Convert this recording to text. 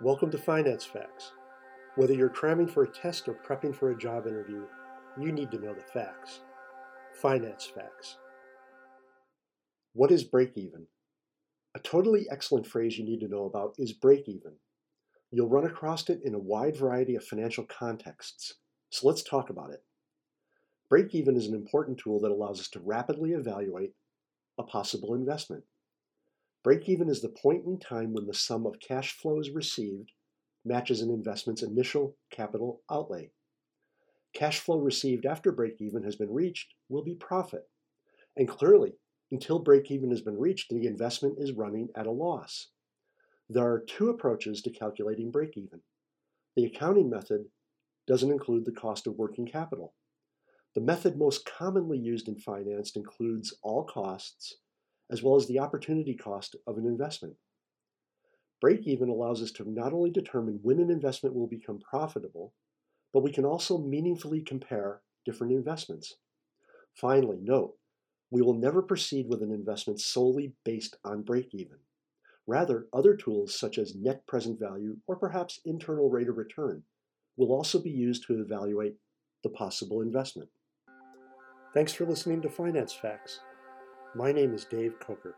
Welcome to Finance Facts. Whether you're cramming for a test or prepping for a job interview, you need to know the facts. Finance Facts. What is break even? A totally excellent phrase you need to know about is break even. You'll run across it in a wide variety of financial contexts, so let's talk about it. Break even is an important tool that allows us to rapidly evaluate a possible investment. Break even is the point in time when the sum of cash flows received matches an investment's initial capital outlay. Cash flow received after break even has been reached will be profit. And clearly, until break even has been reached, the investment is running at a loss. There are two approaches to calculating break even. The accounting method doesn't include the cost of working capital. The method most commonly used in finance includes all costs as well as the opportunity cost of an investment. Break even allows us to not only determine when an investment will become profitable, but we can also meaningfully compare different investments. Finally, note, we will never proceed with an investment solely based on break even. Rather, other tools such as net present value or perhaps internal rate of return will also be used to evaluate the possible investment. Thanks for listening to Finance Facts. My name is Dave Coker.